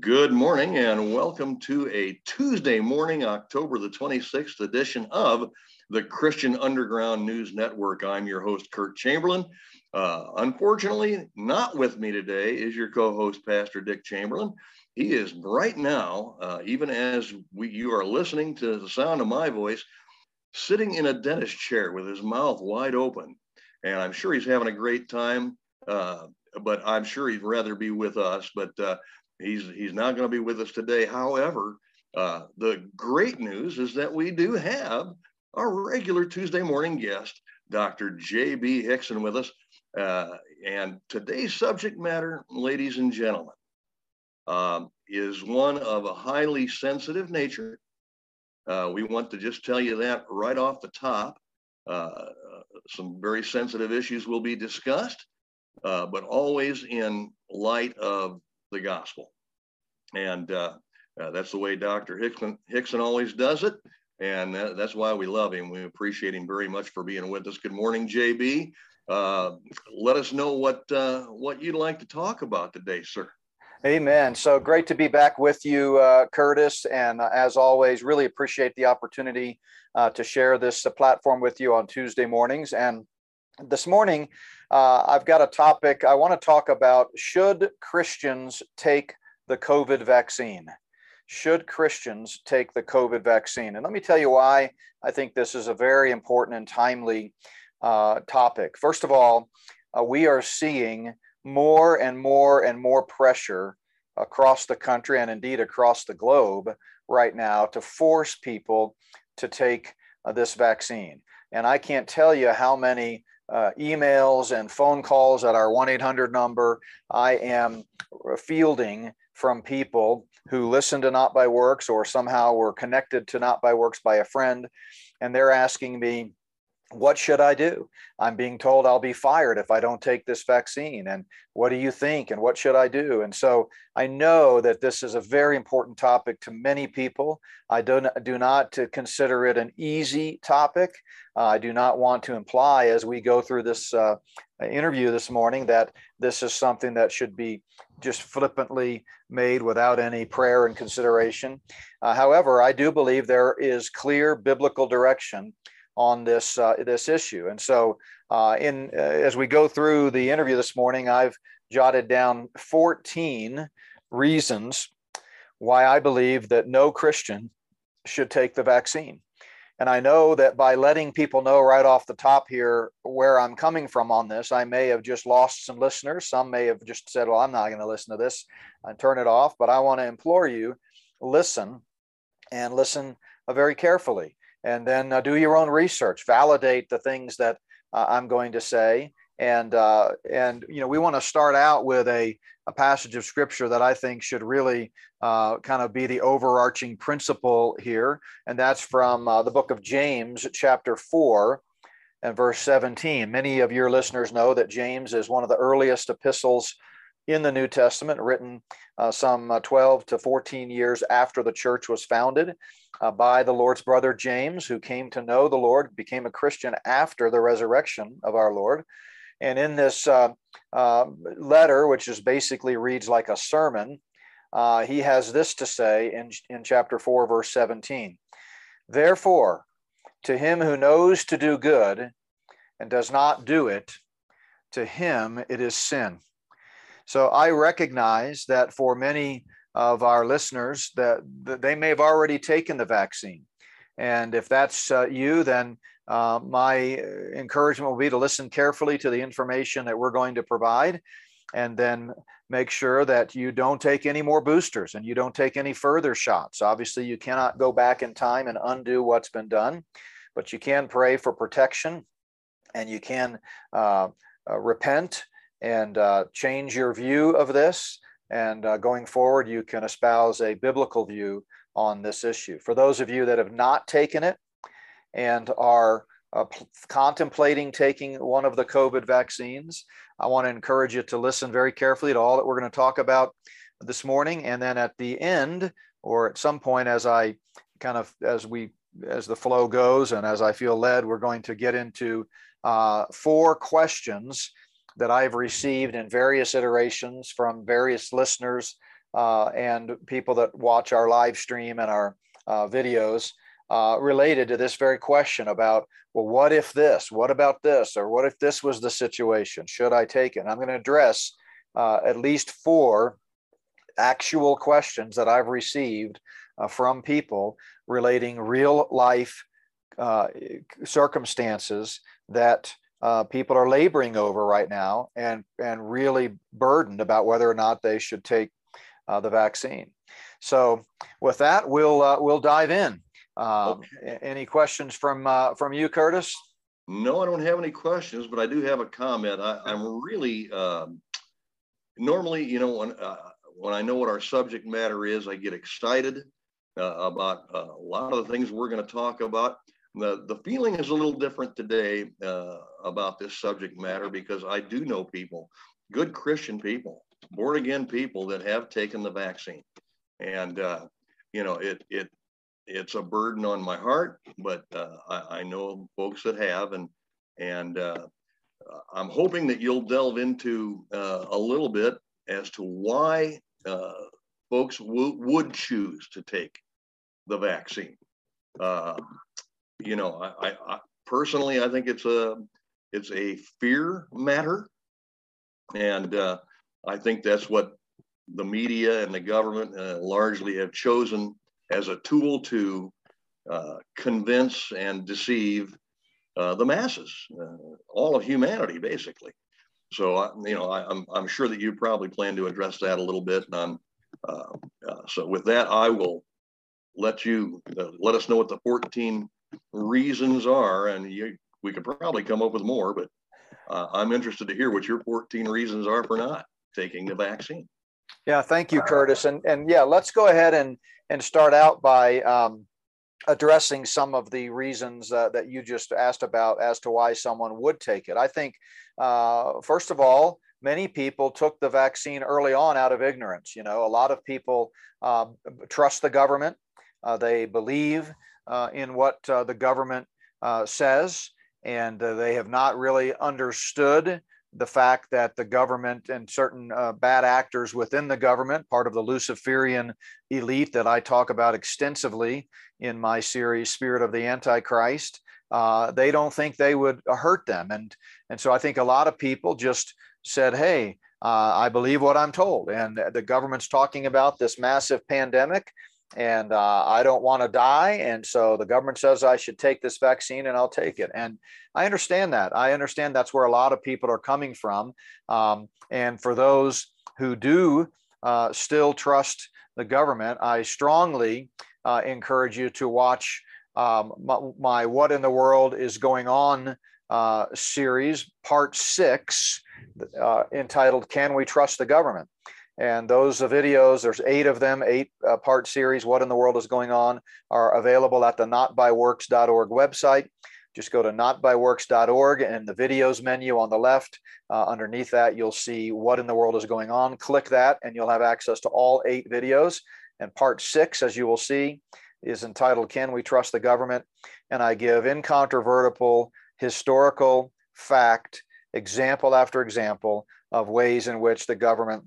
Good morning and welcome to a Tuesday morning, October the 26th edition of the Christian Underground News Network. I'm your host, Kurt Chamberlain. Uh, unfortunately, not with me today is your co host, Pastor Dick Chamberlain. He is right now, uh, even as we, you are listening to the sound of my voice, sitting in a dentist chair with his mouth wide open. And I'm sure he's having a great time, uh, but I'm sure he'd rather be with us. But uh, He's he's not going to be with us today. However, uh, the great news is that we do have our regular Tuesday morning guest, Dr. J.B. Hixson, with us. Uh, and today's subject matter, ladies and gentlemen, um, is one of a highly sensitive nature. Uh, we want to just tell you that right off the top. Uh, some very sensitive issues will be discussed, uh, but always in light of the gospel. And uh, uh, that's the way Dr. Hickson, Hixson always does it. And that, that's why we love him. We appreciate him very much for being with us. Good morning, JB. Uh, let us know what uh, what you'd like to talk about today, sir. Amen. So great to be back with you, uh, Curtis. And uh, as always, really appreciate the opportunity uh, to share this uh, platform with you on Tuesday mornings. And this morning, uh, I've got a topic I want to talk about should Christians take the COVID vaccine? Should Christians take the COVID vaccine? And let me tell you why I think this is a very important and timely uh, topic. First of all, uh, we are seeing more and more and more pressure across the country and indeed across the globe right now to force people to take uh, this vaccine. And I can't tell you how many uh, emails and phone calls at our 1 800 number I am fielding from people who listen to Not by Works or somehow were connected to Not by Works by a friend. And they're asking me, what should I do? I'm being told I'll be fired if I don't take this vaccine. And what do you think? And what should I do? And so I know that this is a very important topic to many people. I do not, do not consider it an easy topic. Uh, I do not want to imply as we go through this uh, interview this morning that this is something that should be just flippantly made without any prayer and consideration. Uh, however, I do believe there is clear biblical direction on this uh, this issue. And so, uh, in uh, as we go through the interview this morning, I've jotted down 14 reasons why I believe that no Christian should take the vaccine. And I know that by letting people know right off the top here where I'm coming from on this, I may have just lost some listeners. Some may have just said, well, I'm not going to listen to this and turn it off. But I want to implore you listen and listen very carefully and then uh, do your own research, validate the things that uh, I'm going to say. And, uh, and you know, we want to start out with a, a passage of scripture that I think should really uh, kind of be the overarching principle here. And that's from uh, the book of James, chapter 4 and verse 17. Many of your listeners know that James is one of the earliest epistles in the New Testament, written uh, some uh, 12 to 14 years after the church was founded uh, by the Lord's brother James, who came to know the Lord, became a Christian after the resurrection of our Lord. And in this uh, uh, letter, which is basically reads like a sermon, uh, he has this to say in, in chapter 4, verse 17. Therefore, to him who knows to do good and does not do it, to him it is sin. So I recognize that for many of our listeners that, that they may have already taken the vaccine. And if that's uh, you, then uh, my encouragement will be to listen carefully to the information that we're going to provide and then make sure that you don't take any more boosters and you don't take any further shots. Obviously, you cannot go back in time and undo what's been done, but you can pray for protection and you can uh, uh repent and uh, change your view of this. And uh, going forward, you can espouse a biblical view on this issue. For those of you that have not taken it and are uh, contemplating taking one of the COVID vaccines, I want to encourage you to listen very carefully to all that we're going to talk about this morning. And then at the end, or at some point, as I kind of as we as the flow goes and as I feel led, we're going to get into uh, four questions that I've received in various iterations from various listeners uh, and people that watch our live stream and our uh, videos uh, related to this very question about, well, what if this? What about this? Or what if this was the situation? Should I take it? I'm going to address uh, at least four actual questions that I've received uh, from people relating real life uh, circumstances that uh, people are laboring over right now and, and really burdened about whether or not they should take uh, the vaccine. So with that, we'll, uh, we'll dive in. Um, okay. Any questions from, uh, from you, Curtis? No, I don't have any questions, but I do have a comment. I, am really, um, normally, you know, when, uh, when I know what our subject matter is, I get excited uh, about uh, a lot of the things we're going to talk about. The, the feeling is a little different today uh, about this subject matter because I do know people, good Christian people, born again people that have taken the vaccine. And, uh, you know, it, it, it's a burden on my heart, but uh, I, I, know folks that have, and, and uh, I'm hoping that you'll delve into a little bit as to why folks w- would choose to take the vaccine. Uh, you know, I, I, I, personally, I think it's a it's a fear matter, and uh, I think that's what the media and the government uh, largely have chosen as a tool to uh, convince and deceive uh, the masses, uh, all of humanity, basically. So, you know, I, am I'm, I'm sure that you probably plan to address that a little bit, and I'm uh, so with that, I will let you uh, let us know what the 14 reasons are, and you, we could probably come up with more, but uh, I'm interested to hear what your 14 reasons are for not taking the vaccine. Yeah, thank you, Curtis. And and yeah, let's go ahead and and start out by um, addressing some of the reasons uh, that you just asked about as to why someone would take it. I think, uh, first of all, many people took the vaccine early on out of ignorance. You know, a lot of people um, trust the government. Uh, they believe in what uh, the government says, and they have not really understood the fact that the government and certain uh, bad actors within the government, part of the Luciferian elite that I talk about extensively in my series, Spirit of the Antichrist, uh, they don't think they would hurt them. And, and so I think a lot of people just said, hey, uh, I believe what I'm told. And the government's talking about this massive pandemic and uh, I don't want to die. And so the government says I should take this vaccine and I'll take it. And I understand that. I understand that's where a lot of people are coming from. Um, and for those who do uh, still trust the government, I strongly uh, encourage you to watch um, my, my, What in the World is Going On uh, series, part six, uh, entitled Can We Trust the Government? And those videos, there's eight of them, eight uh, part series, What in the World is Going On, are available at the notbyworks.org website. Just go to notbyworks.org and the videos menu on the left. Uh, underneath that, you'll see what in the world is going on. Click that, and you'll have access to all eight videos. And part six, as you will see, is entitled Can We Trust the Government? And I give incontrovertible historical fact, example after example of ways in which the government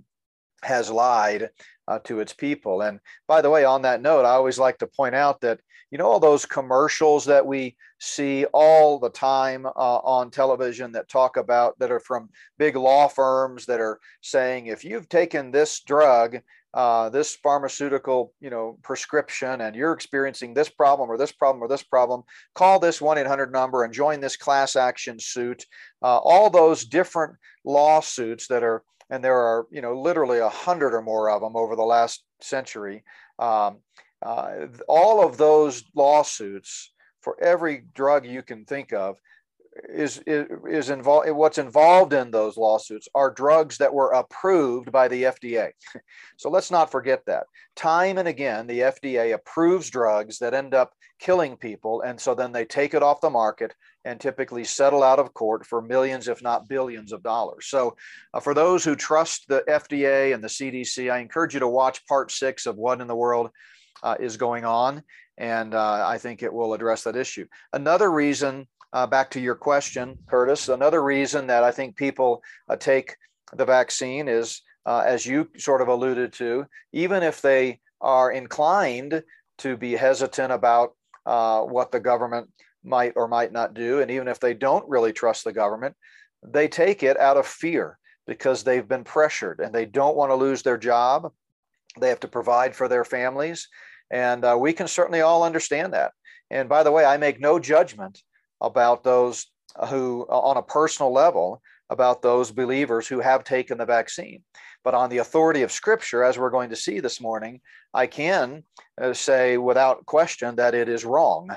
has lied uh, to its people. And by the way, on that note, I always like to point out that, you know, all those commercials that we see all the time uh, on television that talk about, that are from big law firms that are saying, if you've taken this drug, uh, this pharmaceutical, you know, prescription, and you're experiencing this problem or this problem or this problem, call this 1-800 number and join this class action suit. Uh, all those different lawsuits that are and there are you know literally a hundred or more of them over the last century. Um, uh, all of those lawsuits for every drug you can think of is is, is involved what's involved in those lawsuits are drugs that were approved by the FDA. so let's not forget that. Time and again the FDA approves drugs that end up killing people and so then they take it off the market and typically settle out of court for millions, if not billions of dollars. So, uh, for those who trust the FDA and the CDC, I encourage you to watch part six of What in the World uh, is Going On. And uh, I think it will address that issue. Another reason, uh, back to your question, Curtis, another reason that I think people uh, take the vaccine is uh, as you sort of alluded to, even if they are inclined to be hesitant about uh, what the government might or might not do, and even if they don't really trust the government, they take it out of fear because they've been pressured and they don't want to lose their job. They have to provide for their families. And uh, we can certainly all understand that. And by the way, I make no judgment about those who, on a personal level, about those believers who have taken the vaccine. But on the authority of Scripture, as we're going to see this morning, I can uh, say without question that it is wrong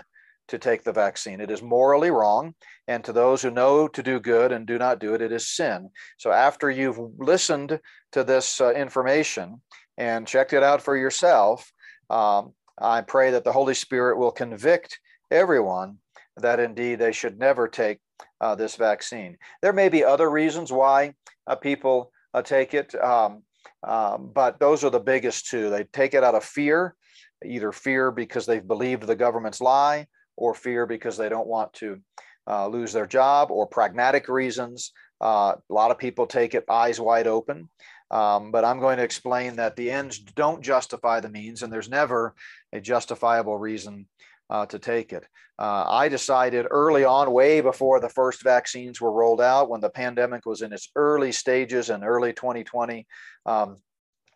to take the vaccine. It is morally wrong. And to those who know to do good and do not do it, it is sin. So after you've listened to this uh, information and checked it out for yourself, um, I pray that the Holy Spirit will convict everyone that indeed they should never take uh, this vaccine. There may be other reasons why uh, people uh, take it, um, um, but those are the biggest two. They take it out of fear, either fear because they've believed the government's lie, or fear because they don't want to uh, lose their job, or pragmatic reasons. Uh, a lot of people take it eyes wide open. Um, but I'm going to explain that the ends don't justify the means, and there's never a justifiable reason uh, to take it. Uh, I decided early on, way before the first vaccines were rolled out, when the pandemic was in its early stages in early 2020, um,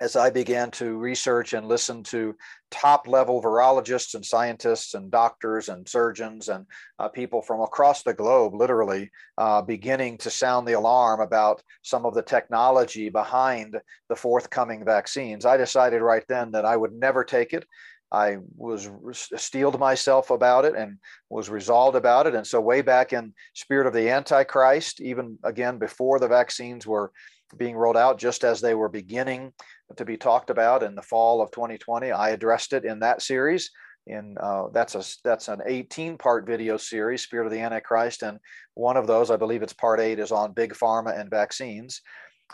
as I began to research and listen to top level virologists and scientists and doctors and surgeons and uh, people from across the globe, literally uh, beginning to sound the alarm about some of the technology behind the forthcoming vaccines, I decided right then that I would never take it. I was steeled myself about it and was resolved about it. And so, way back in Spirit of the Antichrist, even again before the vaccines were being rolled out, just as they were beginning to be talked about in the fall of 2020. I addressed it in that series. In uh, that's a that's an 18 part video series, Spirit of the Antichrist, and one of those, I believe it's part eight, is on big pharma and vaccines.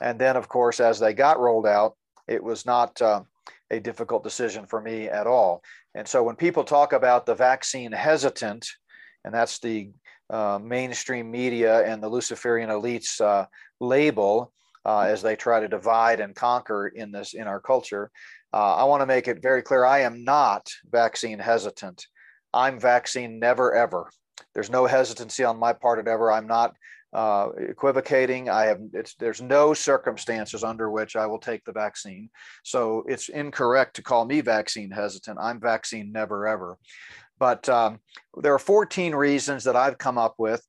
And then, of course, as they got rolled out, it was not uh, a difficult decision for me at all. And so, when people talk about the vaccine hesitant, and that's the uh, mainstream media and the Luciferian elites uh, label, uh, as they try to divide and conquer in this in our culture. Uh, I want to make it very clear: I am not vaccine hesitant. I'm vaccine never ever. There's no hesitancy on my part at ever. I'm not uh, equivocating. I have there's no circumstances under which I will take the vaccine. So it's incorrect to call me vaccine hesitant. I'm vaccine never ever. But um, there are 14 reasons that I've come up with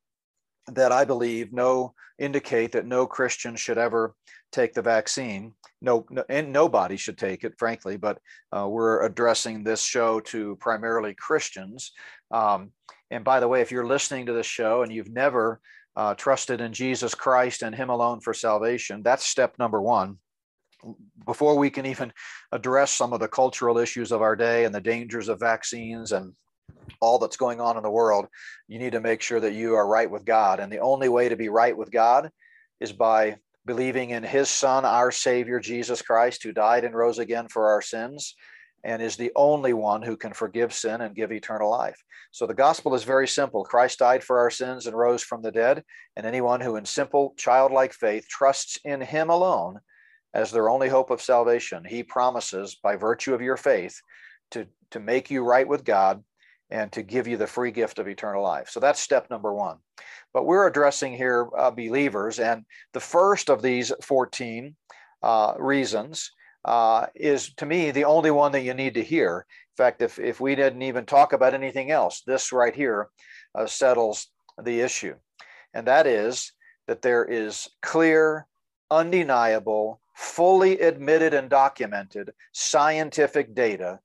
that I believe no indicate that no Christian should ever take the vaccine. No, no and nobody should take it, frankly. But uh, we're addressing this show to primarily Christians. Um, and by the way, if you're listening to this show and you've never uh, trusted in Jesus Christ and Him alone for salvation, that's step number one. Before we can even address some of the cultural issues of our day and the dangers of vaccines and all that's going on in the world, you need to make sure that you are right with God. And the only way to be right with God is by believing in his son, our Savior, Jesus Christ, who died and rose again for our sins and is the only one who can forgive sin and give eternal life. So the gospel is very simple. Christ died for our sins and rose from the dead, and anyone who in simple childlike faith trusts in him alone as their only hope of salvation, he promises by virtue of your faith to, to make you right with God and to give you the free gift of eternal life. So that's step number one. But we're addressing here uh, believers, and the first of these 14 uh, reasons uh, is to me the only one that you need to hear. In fact, if, if we didn't even talk about anything else, this right here uh, settles the issue. And that is that there is clear, undeniable, fully admitted and documented scientific data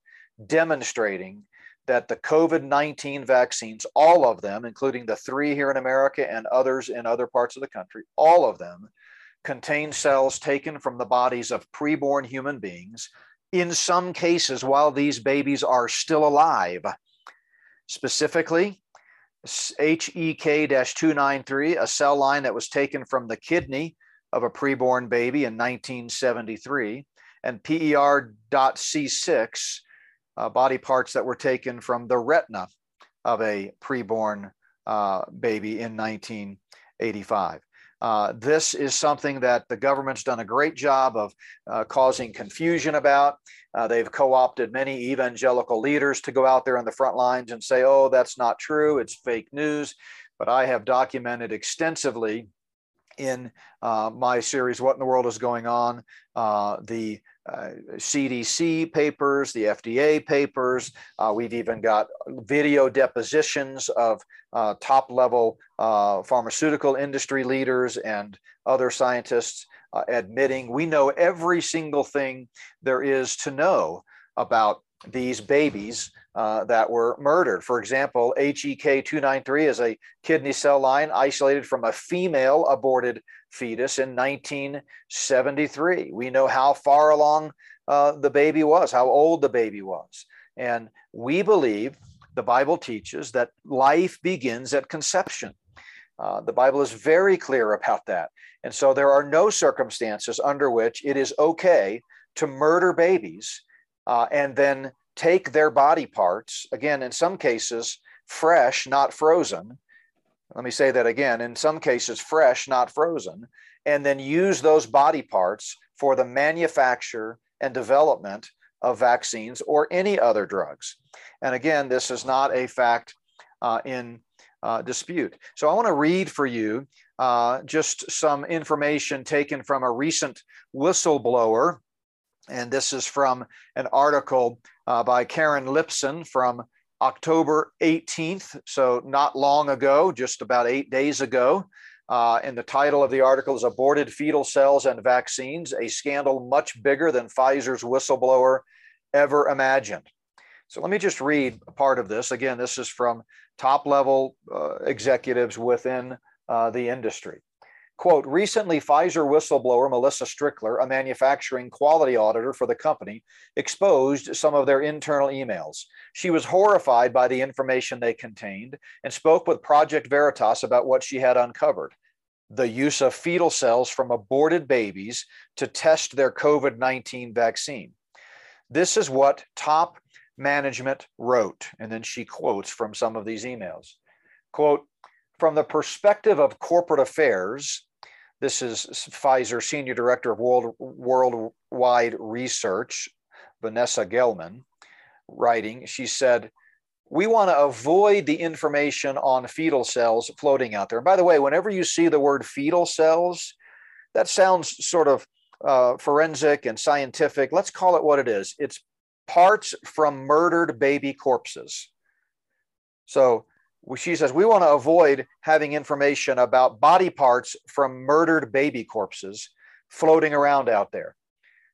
demonstrating that the COVID 19 vaccines, all of them, including the three here in America and others in other parts of the country, all of them contain cells taken from the bodies of preborn human beings, in some cases while these babies are still alive. Specifically, HEK 293, a cell line that was taken from the kidney of a preborn baby in 1973, and PER.C6, uh, body parts that were taken from the retina of a preborn uh, baby in 1985. Uh, this is something that the government's done a great job of uh, causing confusion about. Uh, they've co opted many evangelical leaders to go out there on the front lines and say, oh, that's not true, it's fake news. But I have documented extensively in uh, my series, What in the World is Going On? Uh, the uh, CDC papers, the FDA papers. Uh, we've even got video depositions of uh, top level uh, pharmaceutical industry leaders and other scientists admitting we know every single thing there is to know about these babies uh, that were murdered. For example, HEK 293 is a kidney cell line isolated from a female aborted fetus in 1973. We know how far along uh, the baby was, how old the baby was. And we believe the Bible teaches that life begins at conception. Uh, the Bible is very clear about that. And so there are no circumstances under which it is okay to murder babies uh, and then take their body parts, again, in some cases, fresh, not frozen. Let me say that again. In some cases, fresh, not frozen, and then use those body parts for the manufacture and development of vaccines or any other drugs. And again, this is not a fact uh, in uh, dispute. So I want to read for you uh, just some information taken from a recent whistleblower. And this is from an article uh, by Karen Lipson from October 18th, so not long ago, just about eight days ago. Uh, and the title of the article is Aborted Fetal Cells and Vaccines, a scandal much bigger than Pfizer's whistleblower ever imagined. So let me just read part of this. Again, this is from top level uh, executives within uh, the industry. Quote, recently, Pfizer whistleblower Melissa Strickler, a manufacturing quality auditor for the company, exposed some of their internal emails. She was horrified by the information they contained and spoke with Project Veritas about what she had uncovered the use of fetal cells from aborted babies to test their COVID 19 vaccine. This is what top management wrote. And then she quotes from some of these emails. Quote, from the perspective of corporate affairs, this is Pfizer Senior Director of World, Worldwide Research, Vanessa Gelman, writing. She said, We want to avoid the information on fetal cells floating out there. And by the way, whenever you see the word fetal cells, that sounds sort of uh, forensic and scientific. Let's call it what it is it's parts from murdered baby corpses. So she says we want to avoid having information about body parts from murdered baby corpses floating around out there.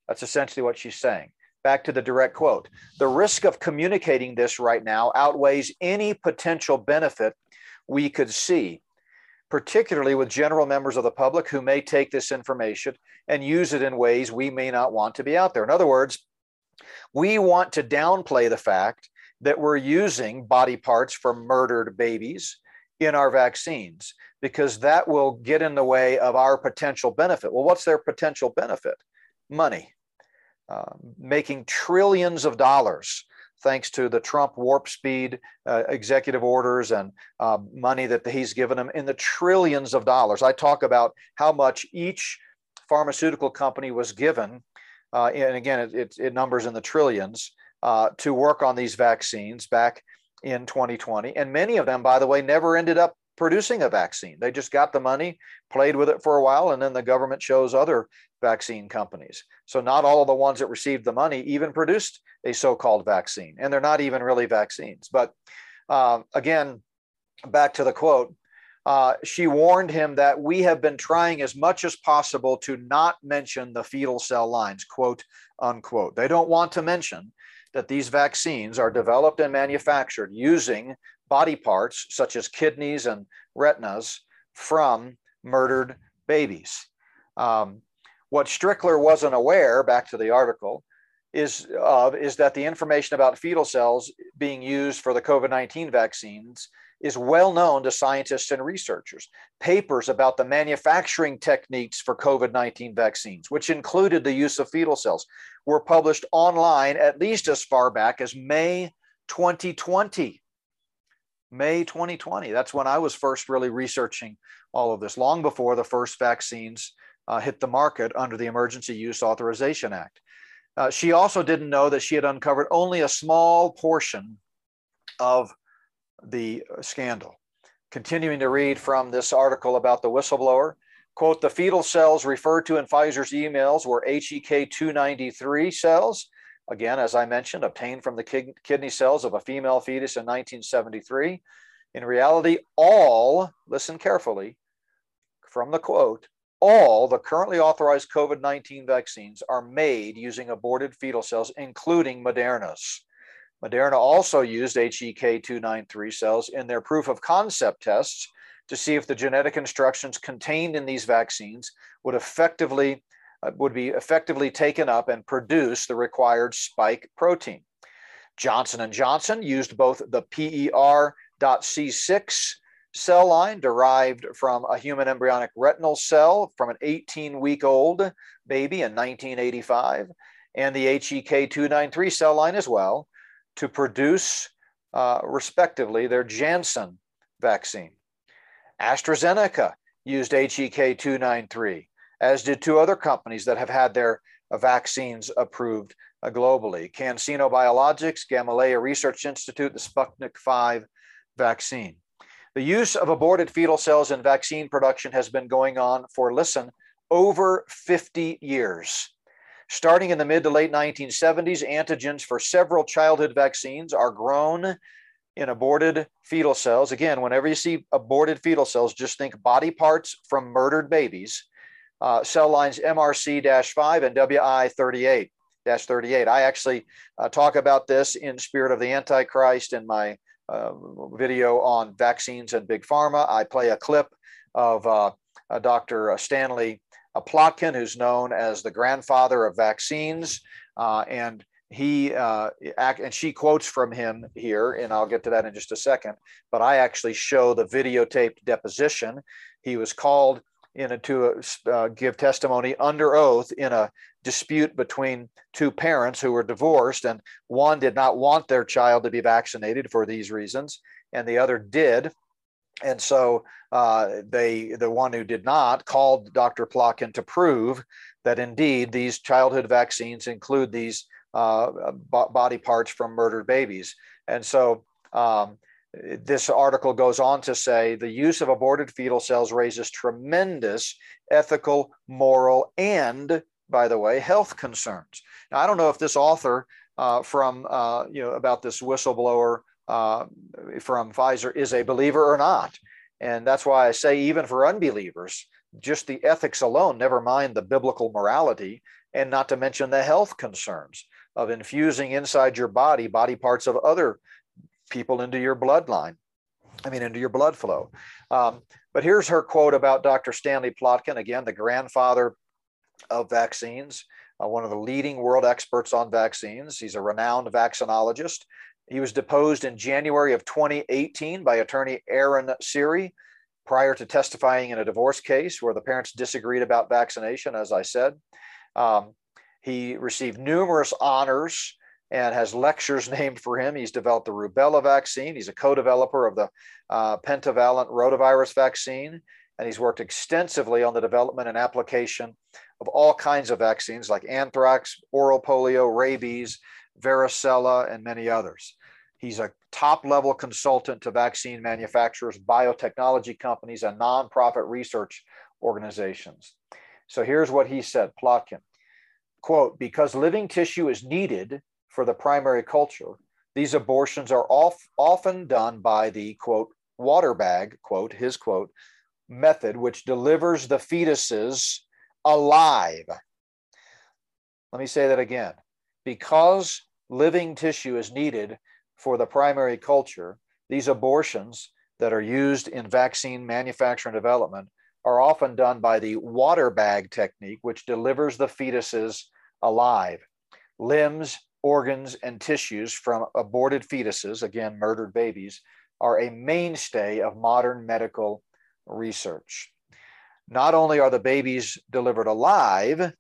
That's essentially what she's saying. Back to the direct quote The risk of communicating this right now outweighs any potential benefit we could see, particularly with general members of the public who may take this information and use it in ways we may not want to be out there. In other words, we want to downplay the fact that we're using body parts from murdered babies in our vaccines because that will get in the way of our potential benefit. Well, what's their potential benefit? Money, uh, making trillions of dollars thanks to the Trump warp speed uh, executive orders and uh, money that he's given them in the trillions of dollars. I talk about how much each pharmaceutical company was given, uh, and again, it, it, it numbers in the trillions uh, to work on these vaccines back in 2020. And many of them, by the way, never ended up producing a vaccine. They just got the money, played with it for a while, and then the government chose other vaccine companies. So not all of the ones that received the money even produced a so-called vaccine, and they're not even really vaccines. But uh, again, back to the quote. Uh, she warned him that we have been trying as much as possible to not mention the fetal cell lines, quote unquote. They don't want to mention that these vaccines are developed and manufactured using body parts such as kidneys and retinas from murdered babies. Um, what Strickler wasn't aware, back to the article, is of is that the information about fetal cells being used for the COVID-19 vaccines is well known to scientists and researchers. Papers about the manufacturing techniques for COVID 19 vaccines, which included the use of fetal cells, were published online at least as far back as May 2020. May 2020. That's when I was first really researching all of this, long before the first vaccines uh, hit the market under the Emergency Use Authorization Act. Uh, she also didn't know that she had uncovered only a small portion of the scandal. Continuing to read from this article about the whistleblower, quote, the fetal cells referred to in Pfizer's emails were HEK 293 cells Again, as I mentioned, obtained from the kidney cells of a female fetus in 1973. In reality, all, listen carefully from the quote, all the currently authorized COVID 19 vaccines are made using aborted fetal cells, including Moderna's. Moderna also used HEK 293 cells in their proof of concept tests to see if the genetic instructions contained in these vaccines would effectively uh, would be effectively taken up and produce the required spike protein. Johnson & Johnson used both the PER.C6 cell line derived from a human embryonic retinal cell from an 18-week-old baby in 1985 and the HEK293 cell line as well to produce, uh, respectively, their Janssen vaccine. AstraZeneca used HEK293 as did two other companies that have had their vaccines approved uh, globally CanSino Biologics, Gamaleya Research Institute, the Sputnik 5 vaccine. The use of aborted fetal cells in vaccine production has been going on for, listen, over 50 years. Starting in the mid to late 1970s, antigens for several childhood vaccines are grown in aborted fetal cells. Again, whenever you see aborted fetal cells, just think body parts from murdered babies uh, cell lines MRC-5 and WI38. 38. I actually uh, talk about this in Spirit of the Antichrist in my uh, video on vaccines and big pharma. I play a clip of uh, Dr. Stanley Plotkin, who's known as the grandfather of vaccines, uh, and he uh, and she quotes from him here, and I'll get to that in just a second. But I actually show the videotaped deposition. He was called in a, to uh, give testimony under oath in a dispute between two parents who were divorced, and one did not want their child to be vaccinated for these reasons, and the other did. And so uh, they, the one who did not, called Dr. Plotkin to prove that indeed these childhood vaccines include these uh, body parts from murdered babies. And so um, this article goes on to say the use of aborted fetal cells raises tremendous ethical, moral, and, by the way, health concerns. Now, I don't know if this author uh, from, uh, you know, about this whistleblower uh, from Pfizer is a believer or not. And that's why I say, even for unbelievers, just the ethics alone, never mind the biblical morality, and not to mention the health concerns of infusing inside your body body parts of other people into your bloodline. I mean, into your blood flow. Um, but here's her quote about Dr. Stanley Plotkin, again, the grandfather of vaccines, uh, one of the leading world experts on vaccines. He's a renowned vaccinologist. He was deposed in January of 2018 by attorney Aaron Siri prior to testifying in a divorce case where the parents disagreed about vaccination, as I said. Um, he received numerous honors and has lectures named for him. He's developed the rubella vaccine. He's a co-developer of the uh, pentavalent rotavirus vaccine, and he's worked extensively on the development and application of all kinds of vaccines like anthrax, oral polio, rabies, varicella, and many others. He's a top level consultant to vaccine manufacturers, biotechnology companies, and nonprofit research organizations. So here's what he said Plotkin quote, because living tissue is needed for the primary culture, these abortions are off, often done by the quote, water bag, quote, his quote, method, which delivers the fetuses alive. Let me say that again. Because living tissue is needed for the primary culture, these abortions that are used in vaccine manufacture and development are often done by the water bag technique, which delivers the fetuses alive. Limbs, organs, and tissues from aborted fetuses, again, murdered babies, are a mainstay of modern medical research. Not only are the babies delivered alive,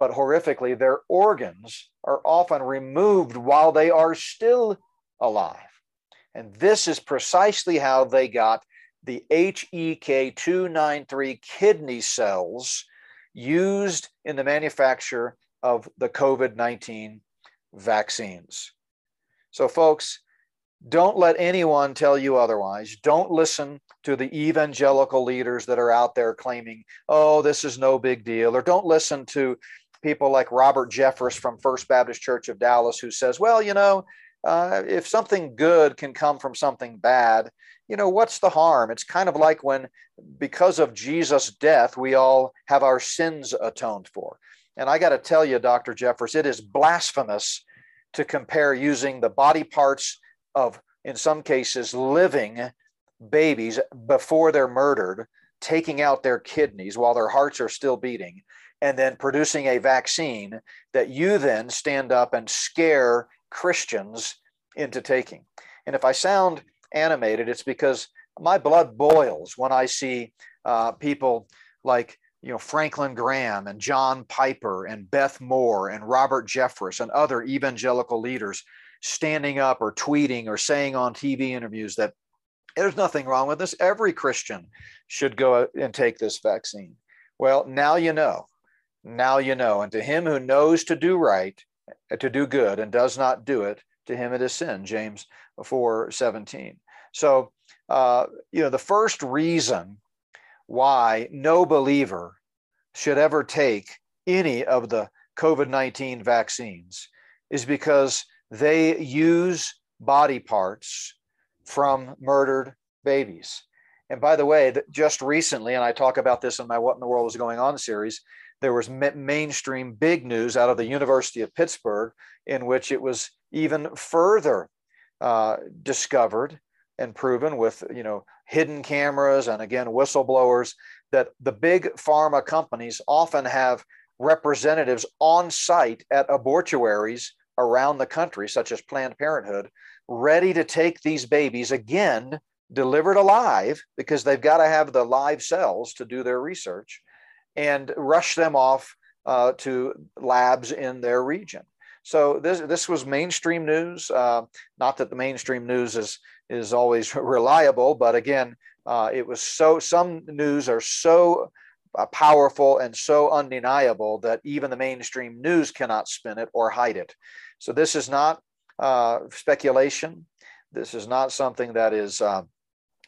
but horrifically, their organs are often removed while they are still alive. And this is precisely how they got the HEK293 kidney cells used in the manufacture of the COVID 19 vaccines. So, folks, don't let anyone tell you otherwise. Don't listen to the evangelical leaders that are out there claiming, oh, this is no big deal. Or don't listen to people like Robert Jeffress from First Baptist Church of Dallas, who says, well, you know, uh, if something good can come from something bad, you know, what's the harm? It's kind of like when, because of Jesus' death, we all have our sins atoned for. And I got to tell you, Dr. Jeffress, it is blasphemous to compare using the body parts of, in some cases, living babies before they're murdered, taking out their kidneys while their hearts are still beating, and then producing a vaccine that you then stand up and scare Christians into taking. And if I sound animated, it's because my blood boils when I see uh, people like you know Franklin Graham and John Piper and Beth Moore and Robert Jeffress and other evangelical leaders standing up or tweeting or saying on TV interviews that there's nothing wrong with this. Every Christian should go and take this vaccine. Well, now you know. Now you know. And to him who knows to do right, to do good, and does not do it, to him it is sin. James 4 17. So, uh, you know, the first reason why no believer should ever take any of the COVID 19 vaccines is because they use body parts from murdered babies. And by the way, just recently, and I talk about this in my What in the World is Going On series, there was mainstream big news out of the University of Pittsburgh in which it was even further uh, discovered and proven with you know hidden cameras and again whistleblowers that the big pharma companies often have representatives on site at abortuaries around the country such as planned parenthood ready to take these babies again delivered alive because they've got to have the live cells to do their research and rush them off uh, to labs in their region so this this was mainstream news. Uh, not that the mainstream news is is always reliable, but again, uh, it was so. Some news are so uh, powerful and so undeniable that even the mainstream news cannot spin it or hide it. So this is not uh, speculation. This is not something that is uh,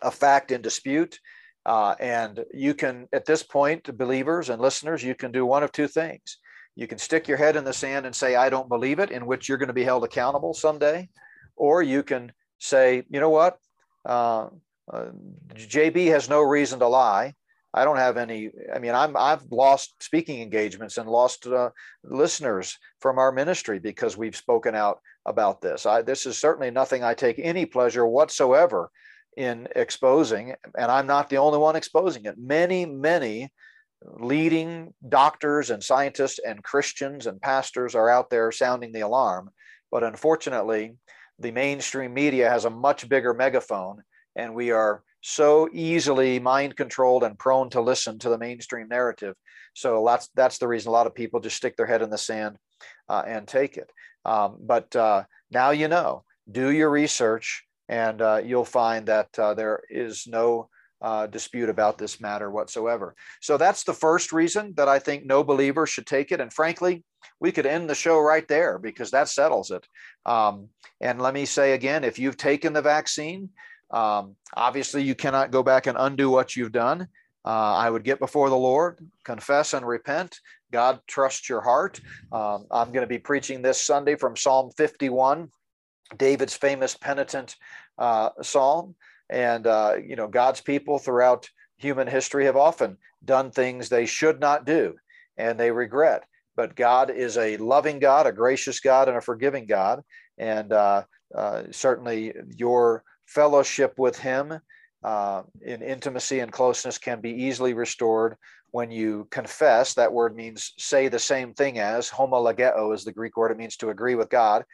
a fact in dispute. Uh, and you can, at this point, believers and listeners, you can do one of two things you can stick your head in the sand and say, I don't believe it, in which you're going to be held accountable someday. Or you can say, you know what? Uh, uh, JB has no reason to lie. I don't have any. I mean, I'm I've lost speaking engagements and lost uh, listeners from our ministry because we've spoken out about this. I, this is certainly nothing I take any pleasure whatsoever in exposing, and I'm not the only one exposing it. Many, many leading doctors and scientists and Christians and pastors are out there sounding the alarm. But unfortunately, the mainstream media has a much bigger megaphone, and we are so easily mind controlled and prone to listen to the mainstream narrative. So that's that's the reason a lot of people just stick their head in the sand uh, and take it. Um, but uh, now you know. Do your research, and uh, you'll find that uh, there is no uh, dispute about this matter whatsoever. So that's the first reason that I think no believer should take it. And frankly, we could end the show right there because that settles it. Um, and let me say again if you've taken the vaccine, um, obviously you cannot go back and undo what you've done. Uh, I would get before the Lord, confess and repent. God trusts your heart. Um, I'm going to be preaching this Sunday from Psalm 51, David's famous penitent uh, psalm. And, uh, you know, God's people throughout human history have often done things they should not do and they regret. But God is a loving God, a gracious God, and a forgiving God. And uh, uh, certainly your fellowship with Him uh, in intimacy and closeness can be easily restored when you confess. That word means say the same thing as, homologeo is the Greek word. It means to agree with God.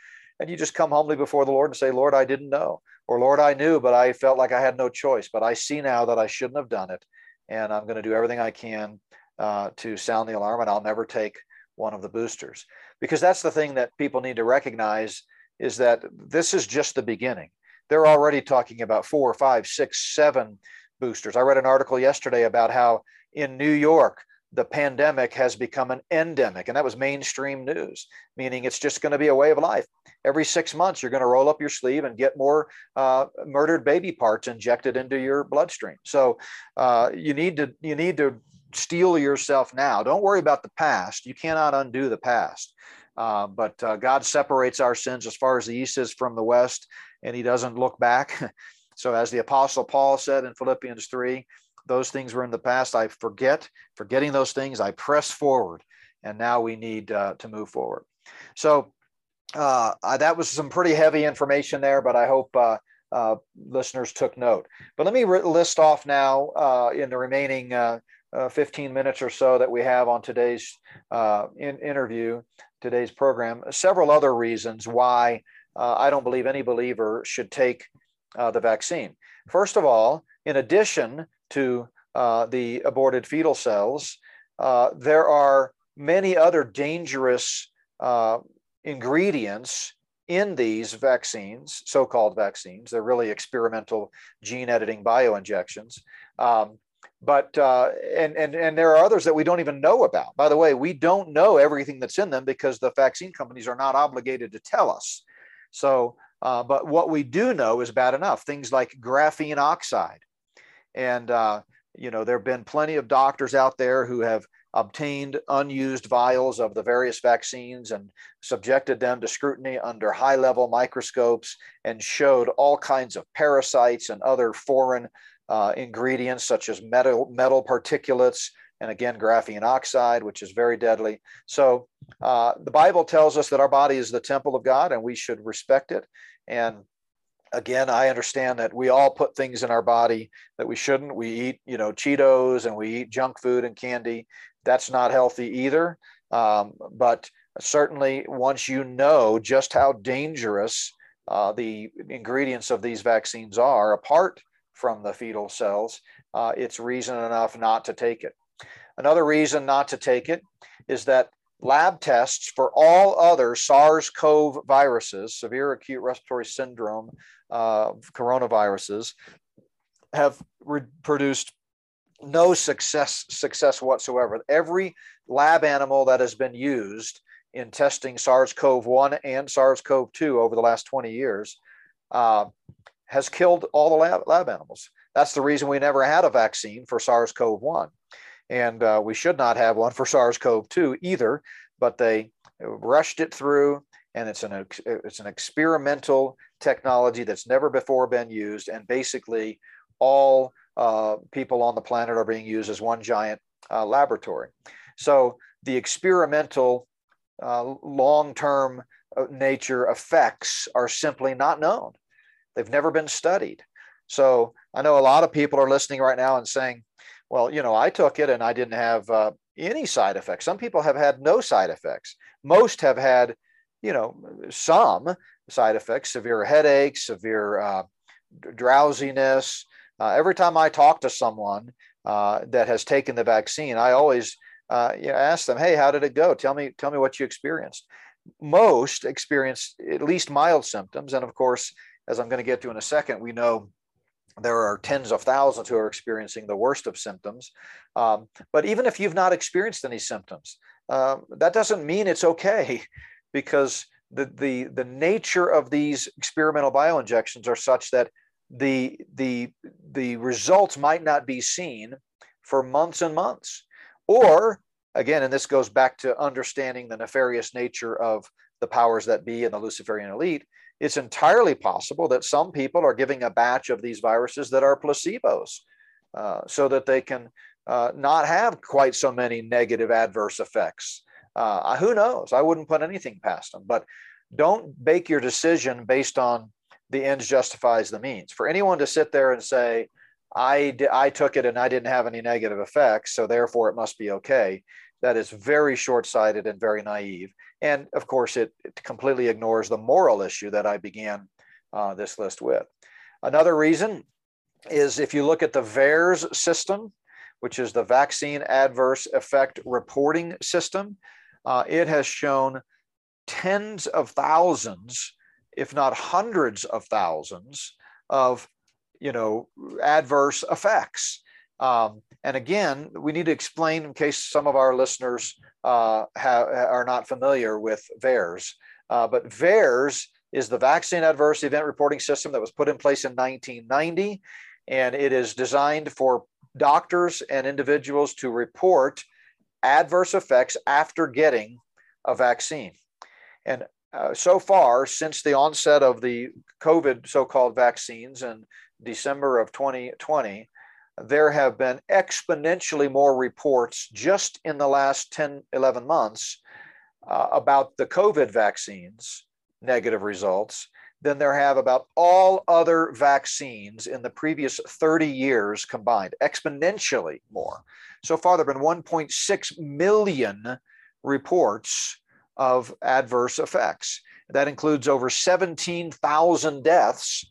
And you just come humbly before the Lord and say, Lord, I didn't know. Or, Lord, I knew, but I felt like I had no choice. But I see now that I shouldn't have done it. And I'm going to do everything I can uh, to sound the alarm, and I'll never take one of the boosters. Because that's the thing that people need to recognize is that this is just the beginning. they're already talking about four, five, six, seven boosters. I read an article yesterday about how in New York, the pandemic has become an endemic, and that was mainstream news, meaning it's just going to be a way of life. Every six months, you're going to roll up your sleeve and get more uh, murdered baby parts injected into your bloodstream. So uh, you need to you need to steel yourself now. Don't worry about the past. You cannot undo the past. Uh, but uh, God separates our sins as far as the east is from the west, and He doesn't look back. so, as the Apostle Paul said in Philippians 3, those things were in the past. I forget, forgetting those things, I press forward. And now we need uh, to move forward. So uh, that was some pretty heavy information there, but I hope uh, uh listeners took note. But let me re- list off now uh, in the remaining uh, 15 minutes or so that we have on today's in- interview, today's program, several other reasons why I don't believe any believer should take the vaccine. First of all, in addition to uh, the aborted fetal cells, uh, there are many other dangerous uh, ingredients in these vaccines, so-called vaccines. They're really experimental gene editing bioinjections. Um, but uh, and and and there are others that we don't even know about. By the way, we don't know everything that's in them because the vaccine companies are not obligated to tell us. So, uh, but what we do know is bad enough. Things like graphene oxide, and, uh, you know, there have been plenty of doctors out there who have obtained unused vials of the various vaccines and subjected them to scrutiny under high level microscopes and showed all kinds of parasites and other foreign uh, ingredients such as metal, metal particulates and again graphene oxide which is very deadly. So uh, the bible tells us that our body is the temple of god and we should respect it. And again i understand that we all put things in our body that we shouldn't. We eat you know cheetos and we eat junk food and candy. That's not healthy either. Um, but certainly once you know just how dangerous uh, the ingredients of these vaccines are apart from the fetal cells uh, it's reason enough not to take it. Another reason not to take it is that lab tests for all other SARS CoV viruses, severe acute respiratory syndrome uh, coronaviruses, have re- produced no success success whatsoever. Every lab animal that has been used in testing SARS-CoV-1 and SARS-CoV-2 over the last 20 years uh, has killed all the lab, lab animals. That's the reason we never had a vaccine for SARS-CoV-1 and uh, we should not have one for SARS-CoV-2 either. But they rushed it through, and it's an it's an experimental technology that's never before been used, and basically all uh, people on the planet are being used as one giant uh, laboratory. So the experimental uh, long-term uh, nature effects are simply not known. They've never been studied. So I know a lot of people are listening right now and saying, well, you know, I took it and I didn't have uh, any side effects. Some people have had no side effects. Most have had, you know, some side effects, severe headaches, severe uh, drowsiness. Uh, every time I talk to someone uh, that has taken the vaccine, I always uh, you know, ask them, "Hey, how did it go? Tell me, tell me what you experienced." Most experience at least mild symptoms, and of course, as I'm going to get to in a second, we know there are tens of thousands who are experiencing the worst of symptoms. Um, but even if you've not experienced any symptoms, uh, that doesn't mean it's okay because the, the, the nature of these experimental bioinjections are such that the, the, the results might not be seen for months and months. Or, again, and this goes back to understanding the nefarious nature of the powers that be and the Luciferian elite, it's entirely possible that some people are giving a batch of these viruses that are placebos uh, so that they can uh, not have quite so many negative adverse effects. Uh, who knows? I wouldn't put anything past them, but don't bake your decision based on the ends justifies the means. For anyone to sit there and say, I, I took it and I didn't have any negative effects, so therefore it must be okay, that is very short sighted and very naive. And of course, it, it completely ignores the moral issue that I began uh, this list with. Another reason is if you look at the VAERS system, which is the Vaccine Adverse Effect Reporting System, uh, it has shown tens of thousands, if not hundreds of thousands, of, you know, adverse effects. Um, and again, we need to explain in case some of our listeners uh, are not familiar with VAERS. Uh, but VAERS is the Vaccine Adverse Event Reporting System that was put in place in 1990. And it is designed for doctors and individuals to report adverse effects after getting a vaccine. And uh, so far, since the onset of the COVID so called vaccines in December of 2020, there have been exponentially more reports just in the last 10, 11 months uh, about the COVID vaccines, negative results, than there have about all other vaccines in the previous 30 years combined, exponentially more. So far, there have been 1.6 million reports of adverse effects. That includes over 17,000 deaths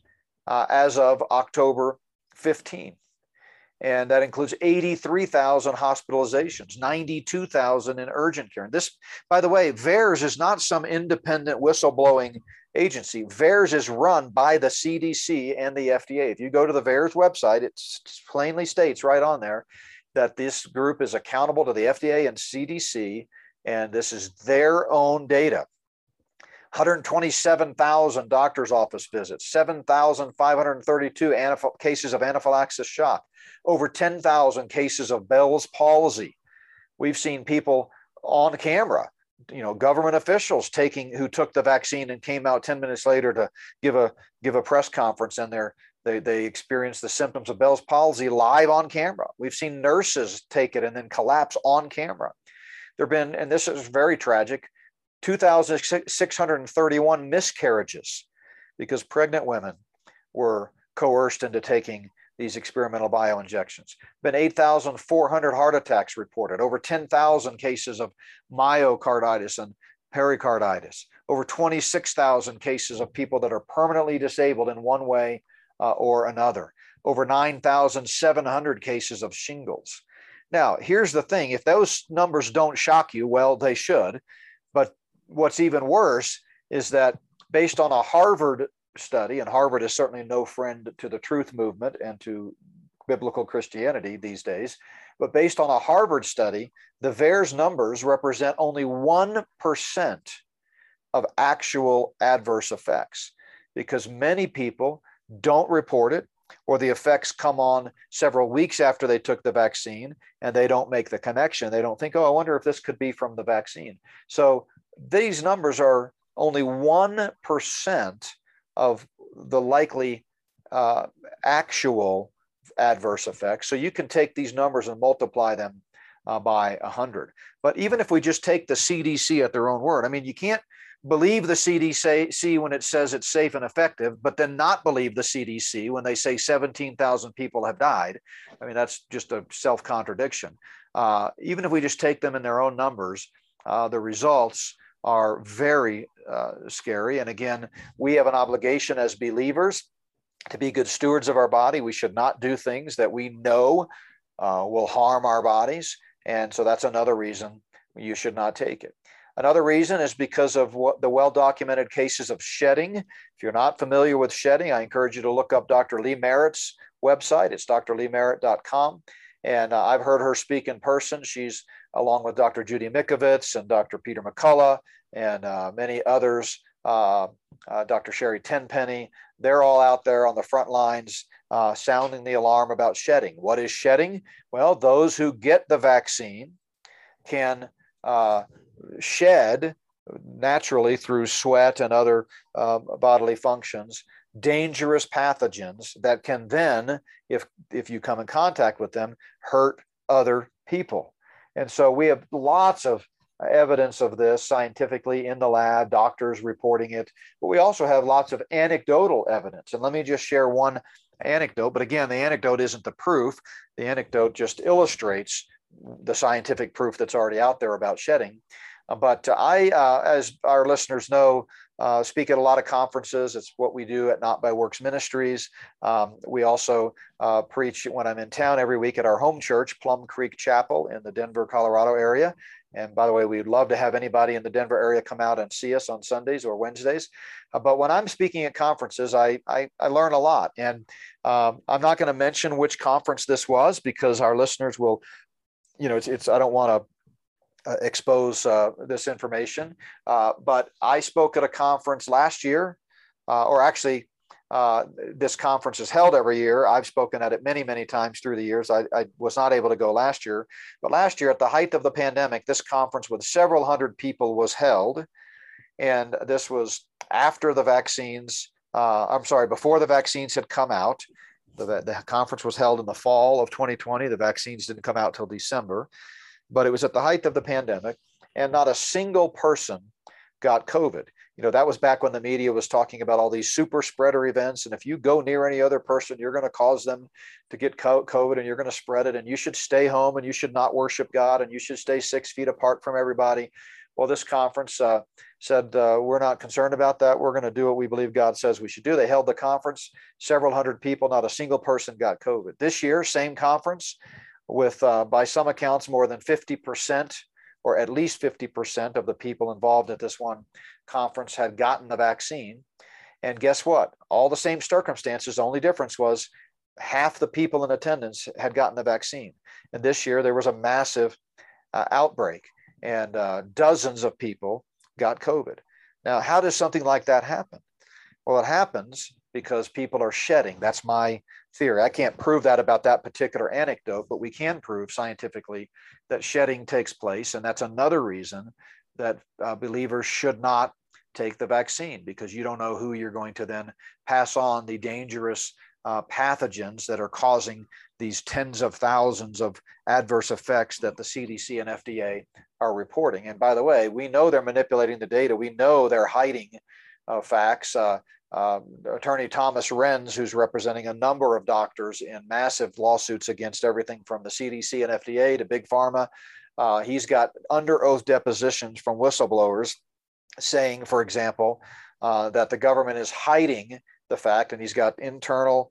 uh, as of October 15. And that includes 83,000 hospitalizations, 92,000 in urgent care. And this, by the way, VAERS is not some independent whistleblowing agency. VAERS is run by the CDC and the FDA. If you go to the VAERS website, it plainly states right on there that this group is accountable to the FDA and CDC and this is their own data. 127,000 doctor's office visits, 7,532 anaph- cases of anaphylaxis shock, over 10,000 cases of Bell's palsy. We've seen people on camera, you know, government officials taking who took the vaccine and came out 10 minutes later to give a give a press conference and they're they, they experienced the symptoms of Bell's palsy live on camera. We've seen nurses take it and then collapse on camera. There have been, and this is very tragic, 2,631 miscarriages because pregnant women were coerced into taking these experimental bioinjections. Been 8,400 heart attacks reported, over 10,000 cases of myocarditis and pericarditis, over 26,000 cases of people that are permanently disabled in one way uh, or another, over 9,700 cases of shingles. Now, here's the thing if those numbers don't shock you, well, they should. But what's even worse is that based on a Harvard study, and Harvard is certainly no friend to the truth movement and to biblical Christianity these days, but based on a Harvard study, the VAERS numbers represent only 1% of actual adverse effects because many people don't report it or the effects come on several weeks after they took the vaccine and they don't make the connection. They don't think, oh, I wonder if this could be from the vaccine. So these numbers are only 1% of the likely uh, actual adverse effects. So you can take these numbers and multiply them uh, by 100. But even if we just take the CDC at their own word, I mean, you can't believe the CDC when it says it's safe and effective, but then not believe the CDC when they say 17,000 people have died. I mean, that's just a self contradiction. Uh, even if we just take them in their own numbers, uh, the results are very uh, scary. And again, we have an obligation as believers to be good stewards of our body. We should not do things that we know uh, will harm our bodies. And so that's another reason you should not take it. Another reason is because of what the well documented cases of shedding. If you're not familiar with shedding, I encourage you to look up Dr. Lee Merritt's website. It's drleemerritt.com. And uh, I've heard her speak in person. She's along with Dr. Judy Mikovits and Dr. Peter McCullough and uh, many others, uh, uh Dr. Sherry Tenpenny. They're all out there on the front lines uh, sounding the alarm about shedding. What is shedding? Well, those who get the vaccine can uh, shed naturally through sweat and other bodily functions dangerous pathogens that can then if if you come in contact with them hurt other people. And so we have lots of evidence of this scientifically in the lab doctors reporting it but we also have lots of anecdotal evidence. And let me just share one anecdote but again the anecdote isn't the proof. The anecdote just illustrates the scientific proof that's already out there about shedding. But I, uh, as our listeners know, uh, speak at a lot of conferences. It's what we do at Not by Works Ministries. Um, we also uh, preach when I'm in town every week at our home church, Plum Creek Chapel in the Denver, Colorado area. And by the way, we'd love to have anybody in the Denver area come out and see us on Sundays or Wednesdays. Uh, but when I'm speaking at conferences, I, I, I learn a lot. And um, I'm not going to mention which conference this was because our listeners will, you know, it's, it's I don't want to expose uh, this information. Uh, but I spoke at a conference last year, uh, or actually uh, this conference is held every year. I've spoken at it many, many times through the years. I, I, was not able to go last year, but last year, at the height of the pandemic, this conference with several hundred people was held. And this was after the vaccines, uh, I'm sorry, before the vaccines had come out. The, the conference was held in the fall of 2020. The vaccines didn't come out till December, but it was at the height of the pandemic, and not a single person got COVID. You know that was back when the media was talking about all these super spreader events and if you go near any other person you're going to cause them to get covid and you're going to spread it and you should stay home and you should not worship god and you should stay six feet apart from everybody. Well this conference uh, said uh, we're not concerned about that. We're going to do what we believe god says we should do. They held the conference. Several hundred people not a single person got covid. This year same conference with uh, by some accounts more than 50% or at least 50% of the people involved at this one conference had gotten the vaccine. And guess what? All the same circumstances. The only difference was half the people in attendance had gotten the vaccine. And this year there was a massive uh, outbreak, and uh, dozens of people got COVID. Now, how does something like that happen? Well, it happens because people are shedding. That's my theory. I can't prove that about that particular anecdote, but we can prove scientifically that shedding takes place. And that's another reason that uh, believers should not take the vaccine because you don't know who you're going to then pass on the dangerous uh, pathogens that are causing these tens of thousands of adverse effects that the CDC and FDA are reporting. And by the way, we know they're manipulating the data. We know they're hiding uh, facts. Uh, uh, attorney Thomas Renz, who's representing a number of doctors in massive lawsuits against everything from the CDC and FDA to Big Pharma. Uh, he's got under oath depositions from whistleblowers saying, for example, uh, that the government is hiding the fact, and he's got internal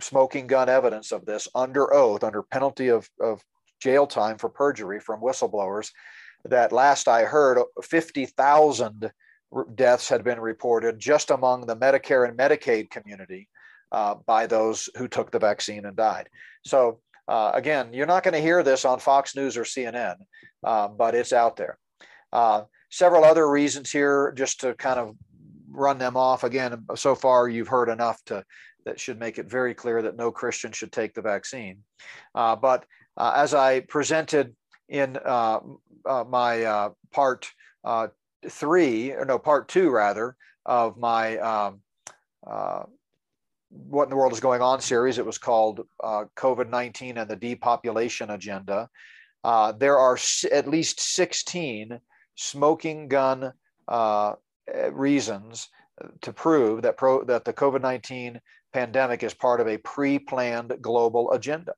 smoking gun evidence of this under oath, under penalty of, of jail time for perjury from whistleblowers, that last I heard, 50,000 deaths had been reported just among the Medicare and Medicaid community uh, by those who took the vaccine and died. So, uh, again, you're not going to hear this on Fox News or CNN, uh, but it's out there. Uh, several other reasons here, just to kind of run them off. Again, so far you've heard enough to that should make it very clear that no Christian should take the vaccine. Uh, but uh, as I presented in my part three, or no, part two rather, of my um, uh, What in the World is Going On series. It was called uh, COVID 19 and the Depopulation Agenda. Uh, there are at least 16 smoking gun uh, reasons to prove that, pro, that the COVID 19 pandemic is part of a pre planned global agenda.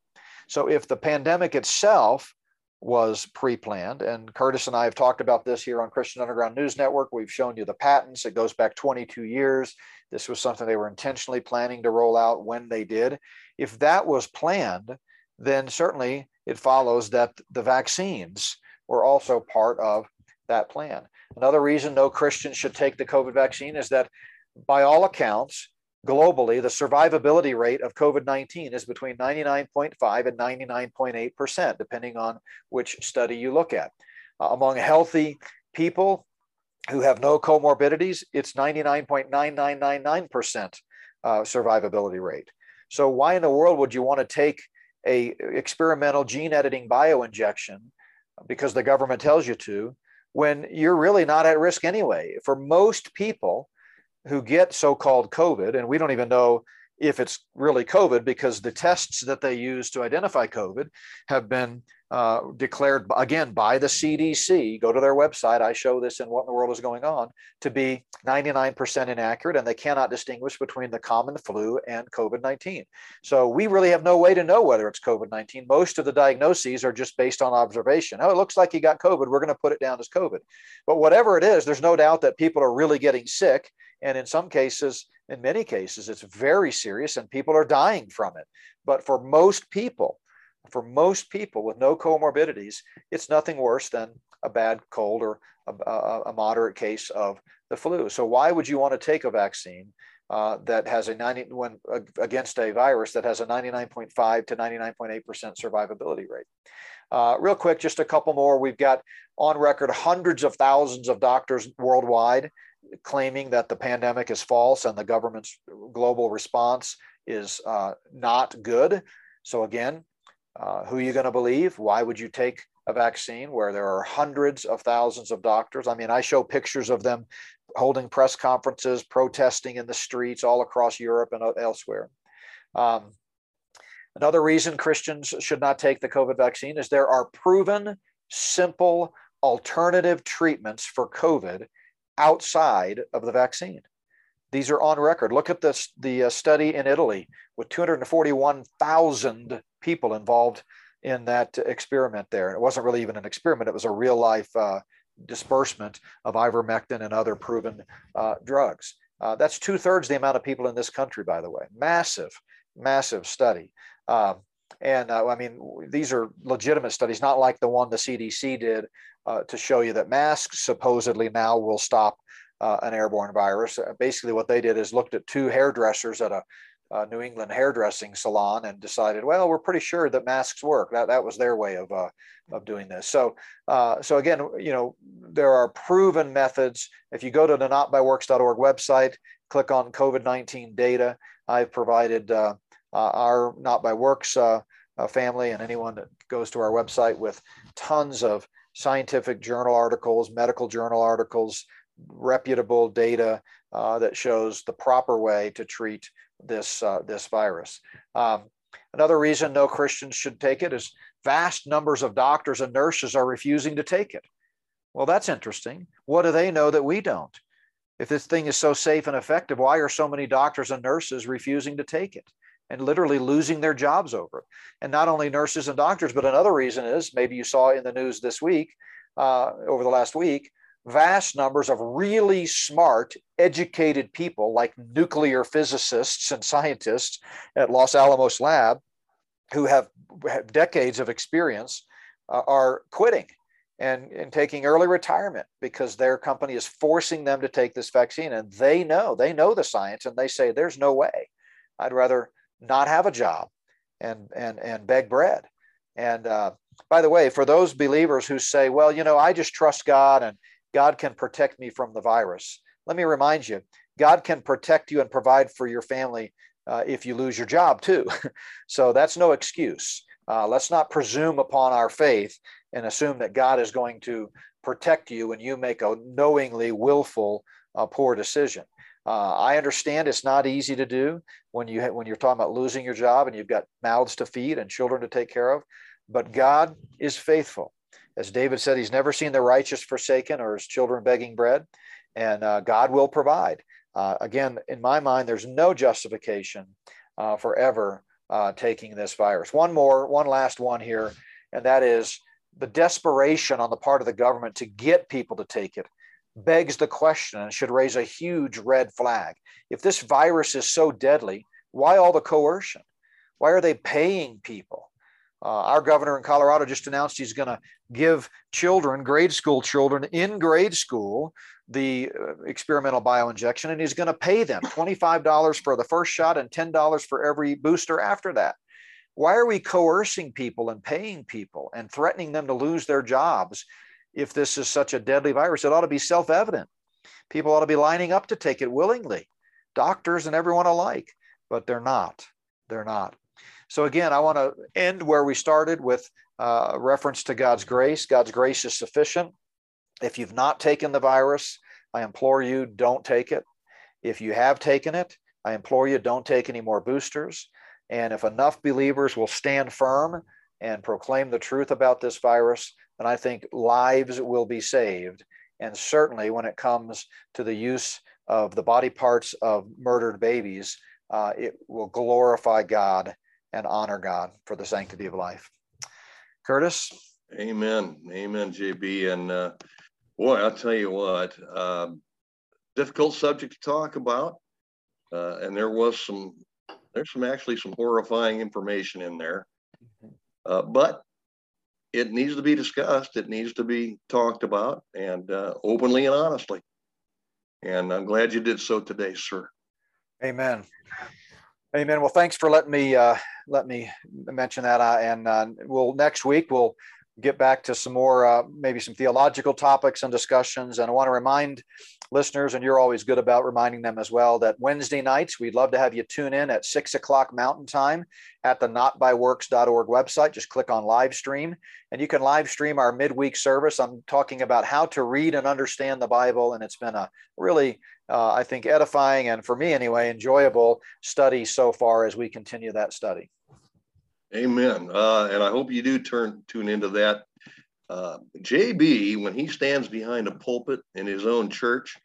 So if the pandemic itself was pre-planned. And curtis and i have talked about this here on christian underground news network. We've shown you the patents. It goes back 22 years. This was something they were intentionally planning to roll out when they did. If that was planned then certainly it follows that the vaccines were also part of that plan. Another reason no christian should take the covid vaccine is that by all accounts globally, the survivability rate of COVID 19 is between 99.5 and 99.8%, depending on which study you look at. Uh, among healthy people who have no comorbidities, it's 99.9999% uh, survivability rate. So, why in the world would you want to take a experimental gene editing bioinjection because the government tells you to when you're really not at risk anyway? For most people, who get so-called COVID, and we don't even know if it's really COVID because the tests that they use to identify COVID have been uh, declared again by the CDC. Go to their website. I show this in What in the World is Going On to be 99% inaccurate, and they cannot distinguish between the common flu and COVID 19. So we really have no way to know whether it's COVID 19. Most of the diagnoses are just based on observation. Oh, it looks like you got COVID. We're going to put it down as COVID. But whatever it is, there's no doubt that people are really getting sick and in some cases, in many cases, it's very serious and people are dying from it. But for most people, for most people with no comorbidities, it's nothing worse than a bad cold or a, a, moderate case of the flu. So why would you want to take a vaccine uh, that has a 90 when uh, against a virus that has a 99.5 to 99.8 percent survivability rate? Uh, real quick, just a couple more. We've got on record hundreds of thousands of doctors worldwide claiming that the pandemic is false and the government's global response is uh, not good. So again, uh, who are you going to believe? Why would you take a vaccine where there are hundreds of thousands of doctors? I mean, I show pictures of them holding press conferences, protesting in the streets all across Europe and elsewhere. Um, another reason Christians should not take the COVID vaccine is there are proven, simple, alternative treatments for COVID outside of the vaccine. These are on record. Look at this, the uh, study in Italy with 241,000 people involved in that experiment there. It wasn't really even an experiment, it was a real life uh, disbursement of ivermectin and other proven uh, drugs. Uh, that's two thirds the amount of people in this country, by the way. Massive, massive study. Um, and uh, I mean, these are legitimate studies, not like the one the CDC did uh, to show you that masks supposedly now will stop uh, an airborne virus. Basically, what they did is looked at two hairdressers at a, a, New England hairdressing salon and decided, well, we're pretty sure that masks work. That, that was their way of, uh, of doing this. So, uh, so again, you know, there are proven methods. If you go to the notbyworks.org website, click on COVID-19 data. I've provided uh, uh, our Not by Works family and anyone that goes to our website with tons of scientific journal articles, medical journal articles, reputable data uh, that shows the proper way to treat this, uh, this virus. Um, another reason no Christians should take it is vast numbers of doctors and nurses are refusing to take it. Well, that's interesting. What do they know that we don't? If this thing is so safe and effective, why are so many doctors and nurses refusing to take it and literally losing their jobs over it? And not only nurses and doctors, but another reason is maybe you saw in the news this week, uh, over the last week, vast numbers of really smart, educated people like nuclear physicists and scientists at Los Alamos Lab who have, have decades of experience uh, are quitting and, and taking early retirement because their company is forcing them to take this vaccine. And they know, they know the science and they say, there's no way. I'd rather not have a job and, and, and beg bread. And uh, by the way, for those believers who say, well, you know, I just trust God and God can protect me from the virus. Let me remind you, God can protect you and provide for your family uh, if you lose your job too. so that's no excuse. Uh, let's not presume upon our faith and assume that God is going to protect you when you make a knowingly willful uh, poor decision. Uh, I understand it's not easy to do when you when you're talking about losing your job and you've got mouths to feed and children to take care of, but God is faithful. As David said, he's never seen the righteous forsaken or his children begging bread, and uh, God will provide. Uh, again, in my mind, there's no justification uh, for ever uh, taking this virus. One more, one last one here, and that is the desperation on the part of the government to get people to take it begs the question and should raise a huge red flag. If this virus is so deadly, why all the coercion? Why are they paying people? Uh, our governor in Colorado just announced he's going to give children, grade school children in grade school, the uh, experimental bioinjection, and he's going to pay them $25 for the first shot and $10 for every booster after that. Why are we coercing people and paying people and threatening them to lose their jobs if this is such a deadly virus? It ought to be self evident. People ought to be lining up to take it willingly, doctors and everyone alike, but they're not. They're not. So again, I want to end where we started with uh, reference to God's grace. God's grace is sufficient. If you've not taken the virus, I implore you, don't take it. If you have taken it, I implore you, don't take any more boosters. And if enough believers will stand firm and proclaim the truth about this virus, then I think lives will be saved. And certainly when it comes to the use of the body parts of murdered babies, uh, it will glorify God and honor God for the sanctity of life. Curtis? Amen. Amen, JB. And uh, boy, I'll tell you what, um, difficult subject to talk about. Uh, and there was some, there's some actually some horrifying information in there. Mm-hmm. Uh, but it needs to be discussed. It needs to be talked about and uh, openly and honestly. And I'm glad you did so today, sir. Amen. Amen. Well, thanks for letting me uh, let me mention that. Uh, and uh, we'll next week we'll get back to some more uh, maybe some theological topics and discussions. And I want to remind listeners, and you're always good about reminding them as well, that Wednesday nights we'd love to have you tune in at six o'clock Mountain Time at the notbyworks.org website. Just click on live stream, and you can live stream our midweek service. I'm talking about how to read and understand the Bible, and it's been a really uh, I think, edifying and for me anyway, enjoyable study so far as we continue that study. Amen. Uh, and I hope you do turn tune into that. Uh, JB, when he stands behind a pulpit in his own church,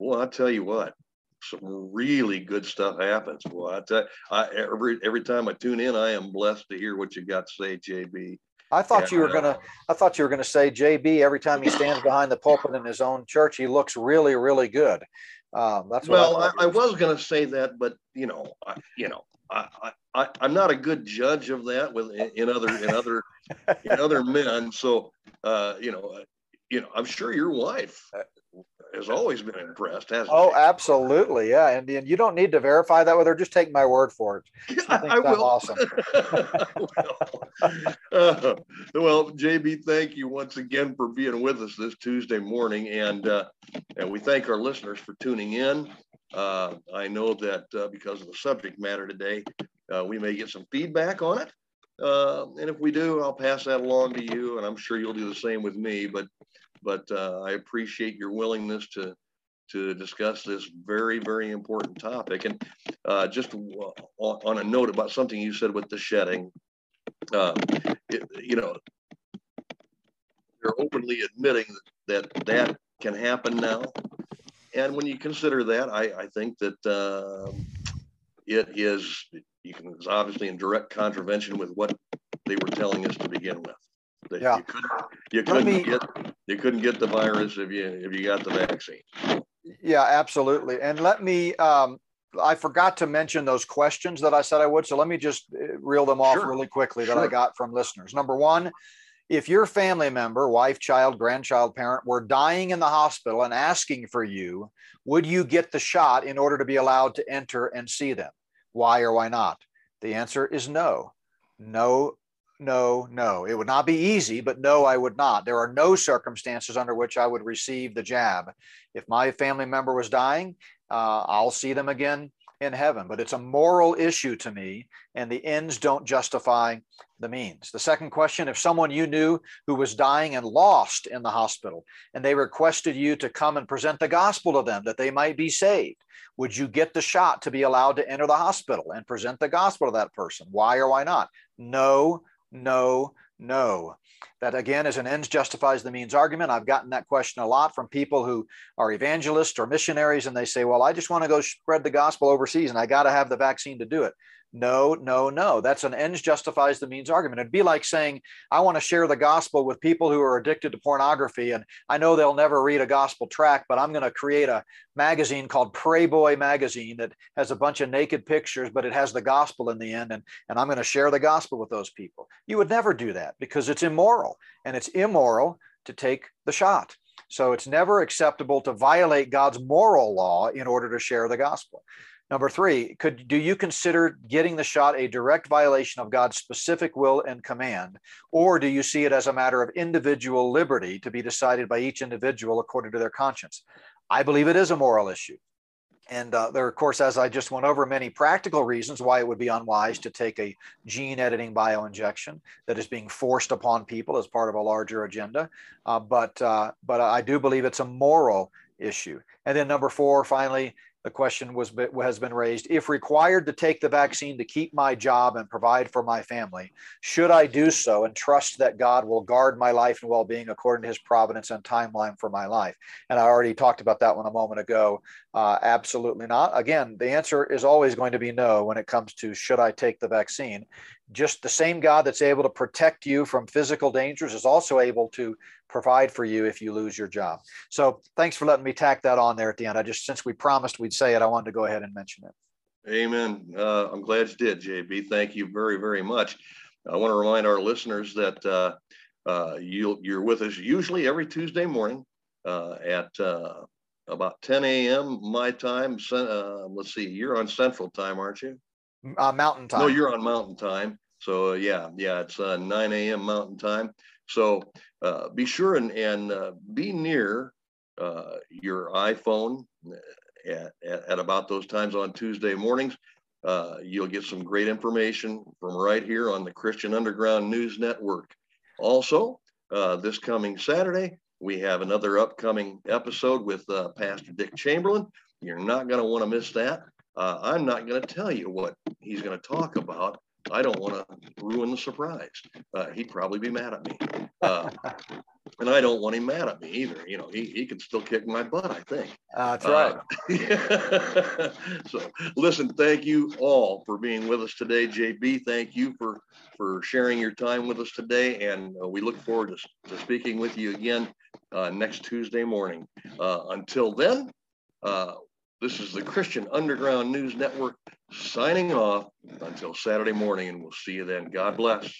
well, I tell you what, some really good stuff happens. Well, I, tell, I every every time I tune in, I am blessed to hear what you got to say, JB. I thought you were gonna. I thought you were gonna say JB. Every time he stands behind the pulpit in his own church, he looks really, really good. Um, that's well, I, I, I, was going to say that, but you know, I, you know, I, I, I'm not a good judge of that with in other in other in other men. So, uh, you know, uh, you know, I'm sure your wife uh, has always been impressed, hasn't oh, absolutely, yeah. And, and you don't need to verify that with her. Just take my word for it. I think I will. awesome. uh, well, JB, thank you once again for being with us this Tuesday morning, and uh, and we thank our listeners for tuning in. Uh, I know that uh, because of the subject matter today, uh, we may get some feedback on it. Uh, and if we do, I'll pass that along to you, and I'm sure you'll do the same with me. But but uh, I appreciate your willingness to to discuss this very very important topic. And uh, just on a note about something you said with the shedding, uh, it, you know, they're openly admitting that that can happen now. And when you consider that, I, I think that um, it is you can it's obviously in direct contravention with what they were telling us to begin with. That yeah. you couldn't, you couldn't me, get you couldn't get the virus if you if you got the vaccine. Yeah, absolutely. And let me um, I forgot to mention those questions that I said I would. So let me just uh, reel them off sure. really quickly that sure. I got from listeners. Number one, if your family member, wife, child, grandchild, parent were dying in the hospital and asking for you, would you get the shot in order to be allowed to enter and see them? Why or why not? The answer is no. No no, no. It would not be easy, but no, I would not. There are no circumstances under which I would receive the jab. If my family member was dying, uh, I'll see them again in heaven. But it's a moral issue to me, and the ends don't justify the means. The second question if someone you knew who was dying and lost in the hospital, and they requested you to come and present the gospel to them that they might be saved, would you get the shot to be allowed to enter the hospital and present the gospel to that person? Why or why not? No, no, no. That again is an ends justifies the means argument. I've gotten that question a lot from people who are evangelists or missionaries, and they say, Well, I just want to go spread the gospel overseas and I got to have the vaccine to do it. No, no, no. That's an ends justifies the means argument. It'd be like saying, I want to share the gospel with people who are addicted to pornography. And I know they'll never read a gospel tract, but I'm going to create a magazine called Pray Boy Magazine that has a bunch of naked pictures, but it has the gospel in the end. And, and I'm going to share the gospel with those people. You would never do that because it's immoral. And it's immoral to take the shot. So it's never acceptable to violate God's moral law in order to share the gospel. Number three, could do you consider getting the shot a direct violation of God's specific will and command, or do you see it as a matter of individual liberty to be decided by each individual according to their conscience? I believe it is a moral issue. And uh, there, of course, as I just went over, many practical reasons why it would be unwise to take a gene editing bioinjection that is being forced upon people as part of a larger agenda. Uh, but uh, but I do believe it's a moral issue. And then number four, finally, the question was has been raised if required to take the vaccine to keep my job and provide for my family should i do so and trust that god will guard my life and well-being according to his providence and timeline for my life? And i already talked about that one a moment ago uh, absolutely not again the answer is always going to be no when it comes to should i take the vaccine just the same God that's able to protect you from physical dangers is also able to provide for you if you lose your job. So thanks for letting me tack that on there at the end. I just, since we promised we'd say it, I wanted to go ahead and mention it. Amen. Uh, I'm glad you did, JB. Thank you very, very much. I want to remind our listeners that uh, uh, you you're with us usually every Tuesday morning uh, at uh, about 10 a.m. my time. Uh, let's see, you're on Central Time, aren't you? Uh, mountain time. No, you're on Mountain Time. So uh, yeah, yeah, it's 9 a.m. Mountain Time. So be sure and and be near your iPhone at, at, at, about those times on Tuesday mornings. Uh, you'll get some great information from right here on the Christian Underground News Network. Also, uh, this coming Saturday, we have another upcoming episode with uh, Pastor Dick Chamberlain. You're not going to want to miss that. Uh, I'm not going to tell you what he's going to talk about. I don't want to ruin the surprise. Uh, he'd probably be mad at me. Uh, and I don't want him mad at me either. You know, he, he can still kick my butt, I think. Uh, that's right. Uh, so listen, thank you all for being with us today. JB, thank you for, for sharing your time with us today. And uh, we look forward to, to speaking with you again uh, next Tuesday morning. Uh, until then, uh, this is the Christian Underground News Network signing off until Saturday morning, and we'll see you then. God bless.